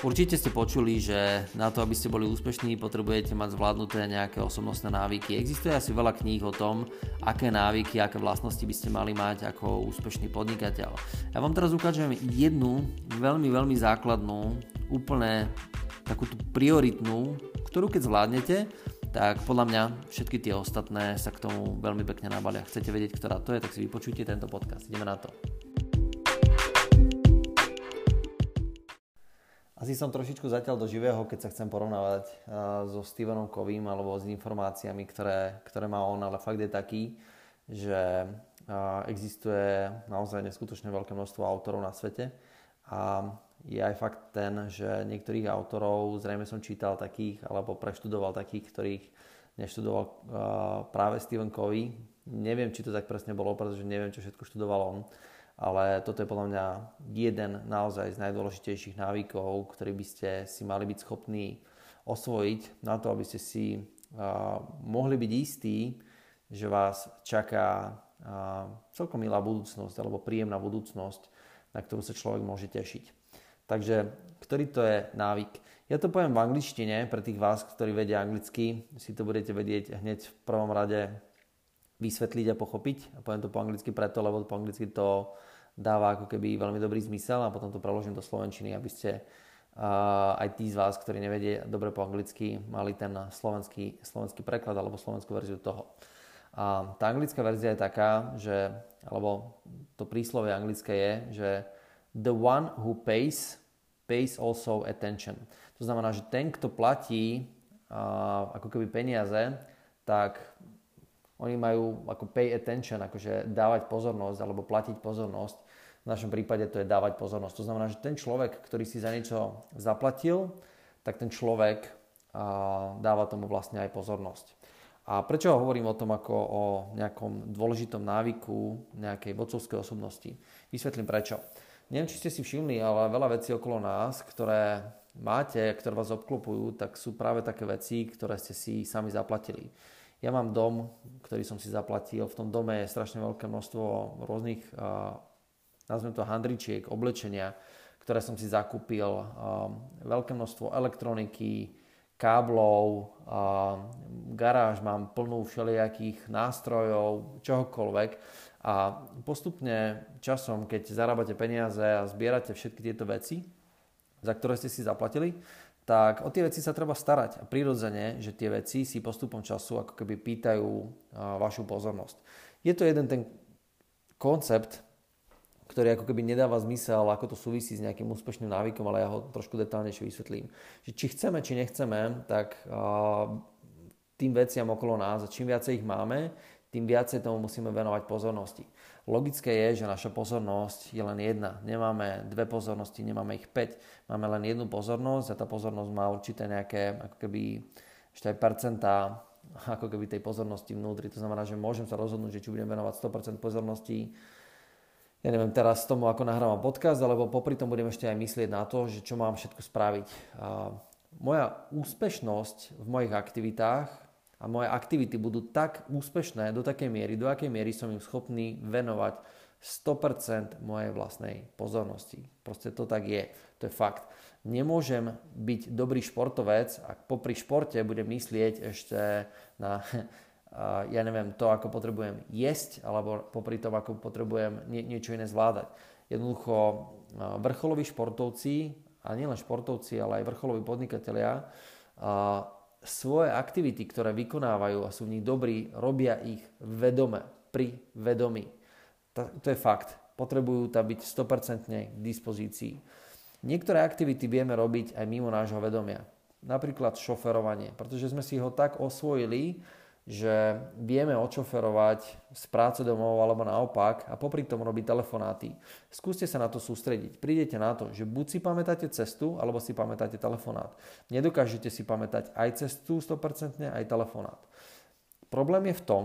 Určite ste počuli, že na to, aby ste boli úspešní, potrebujete mať zvládnuté nejaké osobnostné návyky. Existuje asi veľa kníh o tom, aké návyky, aké vlastnosti by ste mali mať ako úspešný podnikateľ. Ja vám teraz ukážem jednu veľmi, veľmi základnú, úplne takú tú prioritnú, ktorú keď zvládnete, tak podľa mňa všetky tie ostatné sa k tomu veľmi pekne nabalia. Chcete vedieť, ktorá to je, tak si vypočujte tento podcast. Ideme na to. Asi som trošičku zatiaľ do živého, keď sa chcem porovnávať so Stevenom Kovým alebo s informáciami, ktoré, ktoré má on, ale fakt je taký, že existuje naozaj neskutočne veľké množstvo autorov na svete a je aj fakt ten, že niektorých autorov zrejme som čítal takých alebo preštudoval takých, ktorých neštudoval práve Steven Covey. Neviem, či to tak presne bolo, pretože neviem, čo všetko študoval on ale toto je podľa mňa jeden naozaj z najdôležitejších návykov, ktorý by ste si mali byť schopní osvojiť na to, aby ste si uh, mohli byť istí, že vás čaká uh, celkom milá budúcnosť alebo príjemná budúcnosť, na ktorú sa človek môže tešiť. Takže, ktorý to je návyk? Ja to poviem v angličtine, pre tých vás, ktorí vedia anglicky, si to budete vedieť hneď v prvom rade vysvetliť a pochopiť. A poviem to po anglicky preto, lebo po anglicky to dáva ako keby veľmi dobrý zmysel a potom to preložím do slovenčiny, aby ste uh, aj tí z vás, ktorí nevedie dobre po anglicky, mali ten slovenský, slovenský preklad alebo slovenskú verziu toho. A tá anglická verzia je taká, že, alebo to príslovie anglické je, že the one who pays, pays also attention. To znamená, že ten, kto platí uh, ako keby peniaze, tak oni majú ako pay attention, akože dávať pozornosť alebo platiť pozornosť. V našom prípade to je dávať pozornosť. To znamená, že ten človek, ktorý si za niečo zaplatil, tak ten človek dáva tomu vlastne aj pozornosť. A prečo hovorím o tom ako o nejakom dôležitom návyku nejakej vodcovskej osobnosti? Vysvetlím prečo. Neviem, či ste si všimli, ale veľa vecí okolo nás, ktoré máte, ktoré vás obklopujú, tak sú práve také veci, ktoré ste si sami zaplatili. Ja mám dom, ktorý som si zaplatil. V tom dome je strašne veľké množstvo rôznych, nazvem to handričiek, oblečenia, ktoré som si zakúpil. Veľké množstvo elektroniky, káblov, garáž mám plnú všelijakých nástrojov, čohokoľvek. A postupne časom, keď zarábate peniaze a zbierate všetky tieto veci, za ktoré ste si zaplatili, tak o tie veci sa treba starať. A prirodzene, že tie veci si postupom času ako keby pýtajú vašu pozornosť. Je to jeden ten koncept, ktorý ako keby nedáva zmysel, ako to súvisí s nejakým úspešným návykom, ale ja ho trošku detálnejšie vysvetlím. Že či chceme, či nechceme, tak tým veciam okolo nás, a čím viacej ich máme, tým viacej tomu musíme venovať pozornosti. Logické je, že naša pozornosť je len jedna. Nemáme dve pozornosti, nemáme ich 5. Máme len jednu pozornosť a tá pozornosť má určité nejaké ako keby ešte aj percentá ako keby tej pozornosti vnútri. To znamená, že môžem sa rozhodnúť, že či budem venovať 100% pozornosti ja neviem teraz tomu, ako nahrávam podcast, alebo popri tom budem ešte aj myslieť na to, že čo mám všetko spraviť. A moja úspešnosť v mojich aktivitách a moje aktivity budú tak úspešné do takej miery, do akej miery som im schopný venovať 100% mojej vlastnej pozornosti. Proste to tak je. To je fakt. Nemôžem byť dobrý športovec, ak popri športe budem myslieť ešte na ja neviem, to, ako potrebujem jesť, alebo popri tom, ako potrebujem nie, niečo iné zvládať. Jednoducho vrcholoví športovci, a nielen športovci, ale aj vrcholoví podnikatelia, svoje aktivity, ktoré vykonávajú a sú v nich dobrí, robia ich vedome, pri vedomí. To, je fakt. Potrebujú tam byť 100% k dispozícii. Niektoré aktivity vieme robiť aj mimo nášho vedomia. Napríklad šoferovanie, pretože sme si ho tak osvojili, že vieme odšoferovať z práce domov alebo naopak a popri tom robiť telefonáty. Skúste sa na to sústrediť. Prídete na to, že buď si pamätáte cestu, alebo si pamätáte telefonát. Nedokážete si pamätať aj cestu 100%, aj telefonát. Problém je v tom,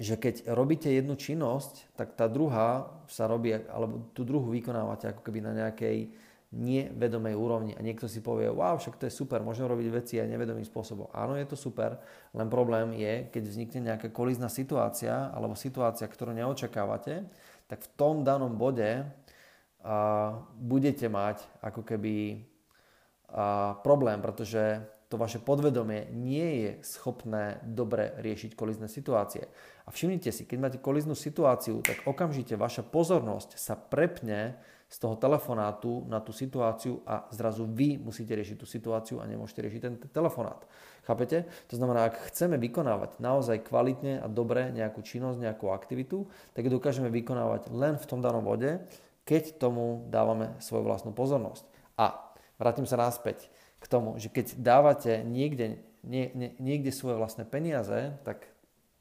že keď robíte jednu činnosť, tak tá druhá sa robí, alebo tú druhú vykonávate ako keby na nejakej nevedomej úrovni a niekto si povie, wow, však to je super, môžem robiť veci aj nevedomým spôsobom. Áno, je to super, len problém je, keď vznikne nejaká kolízna situácia alebo situácia, ktorú neočakávate, tak v tom danom bode uh, budete mať ako keby problém, pretože to vaše podvedomie nie je schopné dobre riešiť kolizné situácie. A všimnite si, keď máte koliznú situáciu, tak okamžite vaša pozornosť sa prepne z toho telefonátu na tú situáciu a zrazu vy musíte riešiť tú situáciu a nemôžete riešiť ten telefonát. Chápete? To znamená, ak chceme vykonávať naozaj kvalitne a dobre nejakú činnosť, nejakú aktivitu, tak ju dokážeme vykonávať len v tom danom bode, keď tomu dávame svoju vlastnú pozornosť. A vrátim sa naspäť k tomu, že keď dávate niekde, nie, nie, niekde svoje vlastné peniaze, tak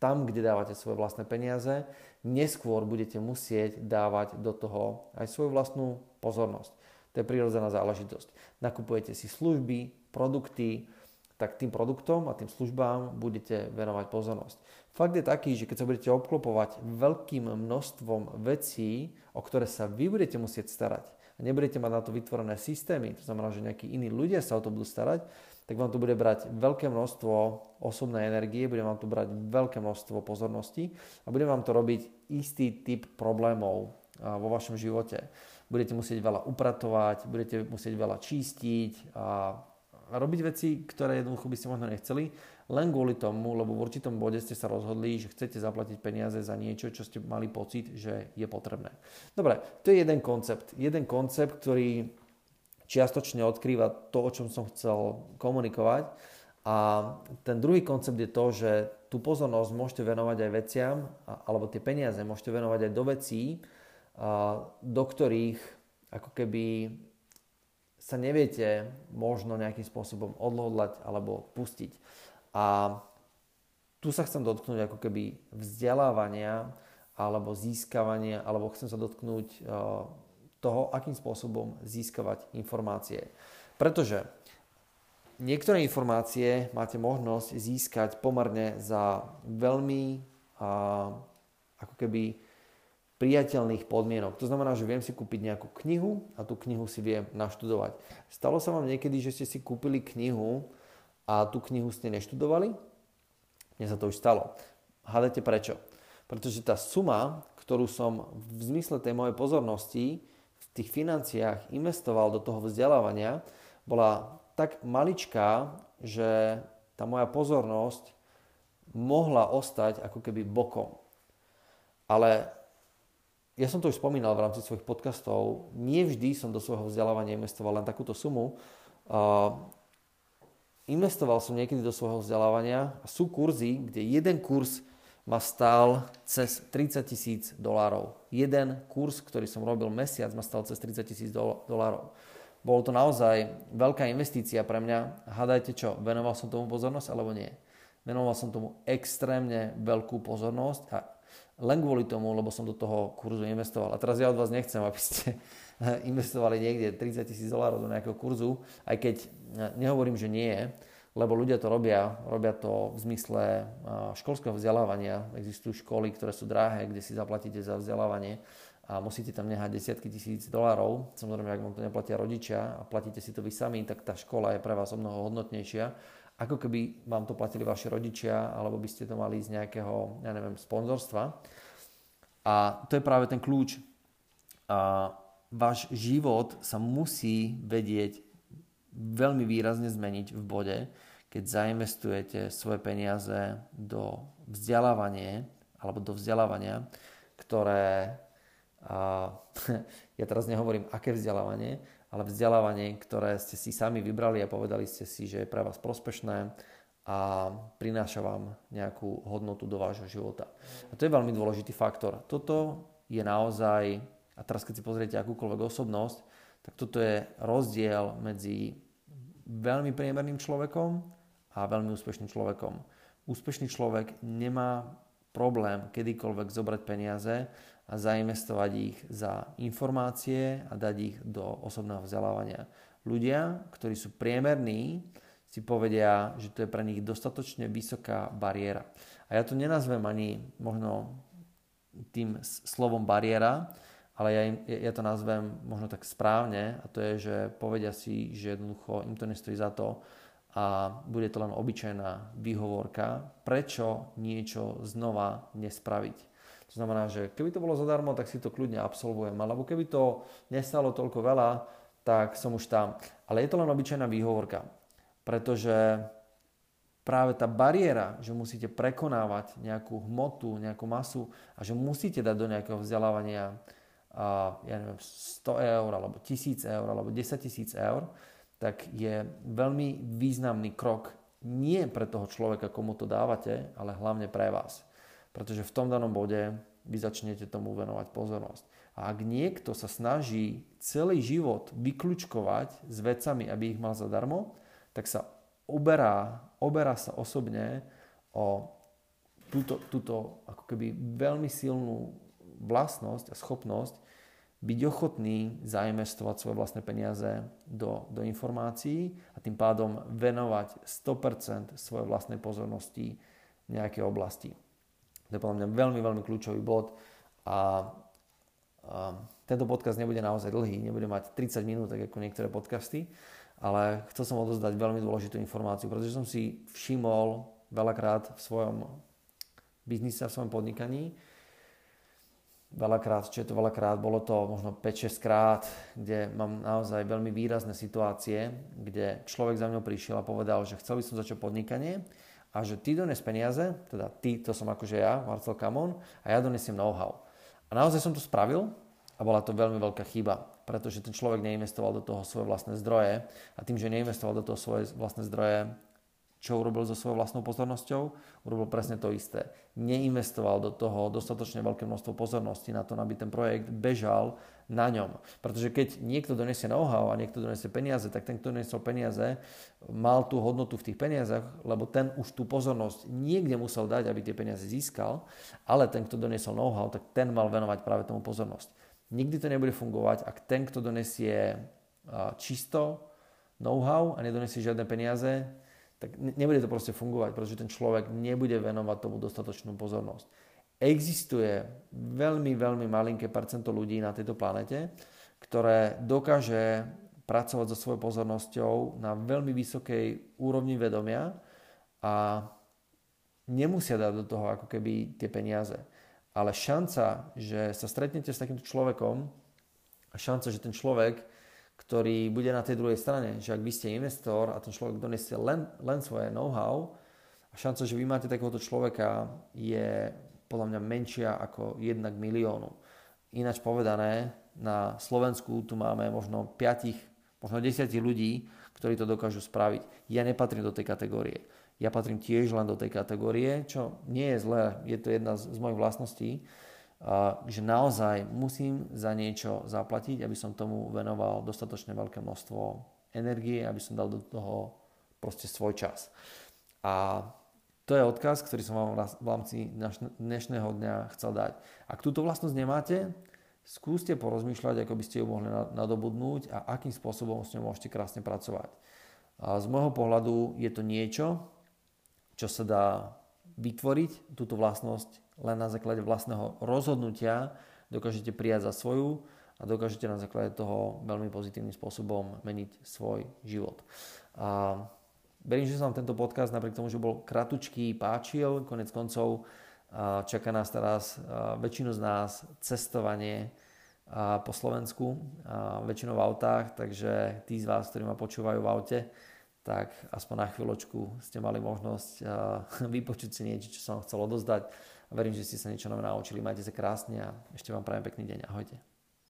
tam, kde dávate svoje vlastné peniaze, neskôr budete musieť dávať do toho aj svoju vlastnú pozornosť. To je prirodzená záležitosť. Nakupujete si služby, produkty, tak tým produktom a tým službám budete venovať pozornosť. Fakt je taký, že keď sa budete obklopovať veľkým množstvom vecí, o ktoré sa vy budete musieť starať, nebudete mať na to vytvorené systémy, to znamená, že nejakí iní ľudia sa o to budú starať, tak vám to bude brať veľké množstvo osobnej energie, bude vám to brať veľké množstvo pozornosti a bude vám to robiť istý typ problémov vo vašom živote. Budete musieť veľa upratovať, budete musieť veľa čistiť a robiť veci, ktoré jednoducho by ste možno nechceli, len kvôli tomu, lebo v určitom bode ste sa rozhodli, že chcete zaplatiť peniaze za niečo, čo ste mali pocit, že je potrebné. Dobre, to je jeden koncept. Jeden koncept, ktorý čiastočne odkrýva to, o čom som chcel komunikovať. A ten druhý koncept je to, že tú pozornosť môžete venovať aj veciam, alebo tie peniaze môžete venovať aj do vecí, do ktorých ako keby sa neviete možno nejakým spôsobom odhodlať alebo pustiť. A tu sa chcem dotknúť ako keby vzdelávania alebo získavania, alebo chcem sa dotknúť e, toho, akým spôsobom získavať informácie. Pretože niektoré informácie máte možnosť získať pomerne za veľmi ako keby priateľných podmienok. To znamená, že viem si kúpiť nejakú knihu a tú knihu si viem naštudovať. Stalo sa vám niekedy, že ste si kúpili knihu a tú knihu ste neštudovali? Mne sa to už stalo. Hádajte prečo? Pretože tá suma, ktorú som v zmysle tej mojej pozornosti v tých financiách investoval do toho vzdelávania, bola tak maličká, že tá moja pozornosť mohla ostať ako keby bokom. Ale ja som to už spomínal v rámci svojich podcastov, nie vždy som do svojho vzdelávania investoval len takúto sumu. Investoval som niekedy do svojho vzdelávania a sú kurzy, kde jeden kurz ma stál cez 30 tisíc dolárov. Jeden kurz, ktorý som robil mesiac, ma stál cez 30 tisíc dolárov. Bolo to naozaj veľká investícia pre mňa. Hádajte čo, venoval som tomu pozornosť alebo nie? Venoval som tomu extrémne veľkú pozornosť a len kvôli tomu, lebo som do toho kurzu investoval. A teraz ja od vás nechcem, aby ste investovali niekde 30 tisíc dolárov do nejakého kurzu, aj keď nehovorím, že nie, lebo ľudia to robia, robia to v zmysle školského vzdelávania. Existujú školy, ktoré sú drahé, kde si zaplatíte za vzdelávanie a musíte tam nehať desiatky tisíc dolárov. Samozrejme, ak vám to neplatia rodičia a platíte si to vy sami, tak tá škola je pre vás o mnoho hodnotnejšia, ako keby vám to platili vaši rodičia, alebo by ste to mali z nejakého, ja neviem, sponzorstva. A to je práve ten kľúč. A váš život sa musí vedieť veľmi výrazne zmeniť v bode, keď zainvestujete svoje peniaze do vzdelávania alebo do vzdelávania, ktoré, a, ja teraz nehovorím aké vzdelávanie, ale vzdelávanie, ktoré ste si sami vybrali a povedali ste si, že je pre vás prospešné a prináša vám nejakú hodnotu do vášho života. A to je veľmi dôležitý faktor. Toto je naozaj, a teraz keď si pozriete akúkoľvek osobnosť, tak toto je rozdiel medzi veľmi priemerným človekom a veľmi úspešným človekom. Úspešný človek nemá problém kedykoľvek zobrať peniaze a zainvestovať ich za informácie a dať ich do osobného vzdelávania. Ľudia, ktorí sú priemerní, si povedia, že to je pre nich dostatočne vysoká bariéra. A ja to nenazvem ani možno tým slovom bariéra, ale ja, im, ja to nazvem možno tak správne a to je, že povedia si, že jednoducho im to nestojí za to a bude to len obyčajná výhovorka, prečo niečo znova nespraviť. To znamená, že keby to bolo zadarmo, tak si to kľudne absolvujem, alebo keby to nestalo toľko veľa, tak som už tam. Ale je to len obyčajná výhovorka, pretože práve tá bariéra, že musíte prekonávať nejakú hmotu, nejakú masu a že musíte dať do nejakého vzdelávania a, ja neviem, 100 eur, alebo 1000 eur, alebo 10 tisíc eur, tak je veľmi významný krok nie pre toho človeka, komu to dávate, ale hlavne pre vás. Pretože v tom danom bode vy začnete tomu venovať pozornosť. A ak niekto sa snaží celý život vyklúčkovať s vecami, aby ich mal zadarmo, tak sa oberá, oberá sa osobne o túto, túto ako keby veľmi silnú vlastnosť a schopnosť byť ochotný zainvestovať svoje vlastné peniaze do, do informácií a tým pádom venovať 100% svojej vlastnej pozornosti nejakej oblasti. To je podľa mňa veľmi, veľmi kľúčový bod a, a tento podcast nebude naozaj dlhý, nebude mať 30 minút, tak ako niektoré podcasty, ale chcel som odozdať veľmi dôležitú informáciu, pretože som si všimol veľakrát v svojom biznise, v svojom podnikaní, veľakrát, čo je to veľakrát, bolo to možno 5-6 krát, kde mám naozaj veľmi výrazné situácie, kde človek za mňou prišiel a povedal, že chcel by som začať podnikanie a že ty dones peniaze, teda ty, to som akože ja, Marcel Kamon, a ja donesiem know-how. A naozaj som to spravil a bola to veľmi veľká chyba, pretože ten človek neinvestoval do toho svoje vlastné zdroje a tým, že neinvestoval do toho svoje vlastné zdroje, čo urobil so svojou vlastnou pozornosťou? Urobil presne to isté. Neinvestoval do toho dostatočne veľké množstvo pozornosti na to, aby ten projekt bežal na ňom. Pretože keď niekto donesie know-how a niekto donesie peniaze, tak ten, kto donesol peniaze, mal tú hodnotu v tých peniazach, lebo ten už tú pozornosť niekde musel dať, aby tie peniaze získal, ale ten, kto donesol know-how, tak ten mal venovať práve tomu pozornosť. Nikdy to nebude fungovať, ak ten, kto donesie čisto know-how a nedonesie žiadne peniaze, tak nebude to proste fungovať, pretože ten človek nebude venovať tomu dostatočnú pozornosť. Existuje veľmi, veľmi malinké percento ľudí na tejto planete, ktoré dokáže pracovať so svojou pozornosťou na veľmi vysokej úrovni vedomia a nemusia dať do toho ako keby tie peniaze. Ale šanca, že sa stretnete s takýmto človekom a šanca, že ten človek ktorý bude na tej druhej strane. Že ak vy ste investor a ten človek donesie len, len svoje know-how, a šanca, že vy máte takéhoto človeka je podľa mňa menšia ako 1 k miliónu. Ináč povedané, na Slovensku tu máme možno 5, možno 10 ľudí, ktorí to dokážu spraviť. Ja nepatrím do tej kategórie. Ja patrím tiež len do tej kategórie, čo nie je zlé, je to jedna z, z mojich vlastností, že naozaj musím za niečo zaplatiť, aby som tomu venoval dostatočne veľké množstvo energie, aby som dal do toho proste svoj čas. A to je odkaz, ktorý som vám v rámci dnešného dňa chcel dať. Ak túto vlastnosť nemáte, skúste porozmýšľať, ako by ste ju mohli nadobudnúť a akým spôsobom s ňou môžete krásne pracovať. A z môjho pohľadu je to niečo, čo sa dá vytvoriť, túto vlastnosť len na základe vlastného rozhodnutia dokážete prijať za svoju a dokážete na základe toho veľmi pozitívnym spôsobom meniť svoj život. A verím, že sa vám tento podcast napriek tomu, že bol kratučký, páčil. Konec koncov čaká nás teraz väčšinu z nás cestovanie po Slovensku, väčšinou v autách, takže tí z vás, ktorí ma počúvajú v aute, tak aspoň na chvíľočku ste mali možnosť vypočuť si niečo, čo som chcel odozdať. Verím, že ste sa niečo nové naučili. Majte sa krásne a ešte vám prajem pekný deň. Ahojte.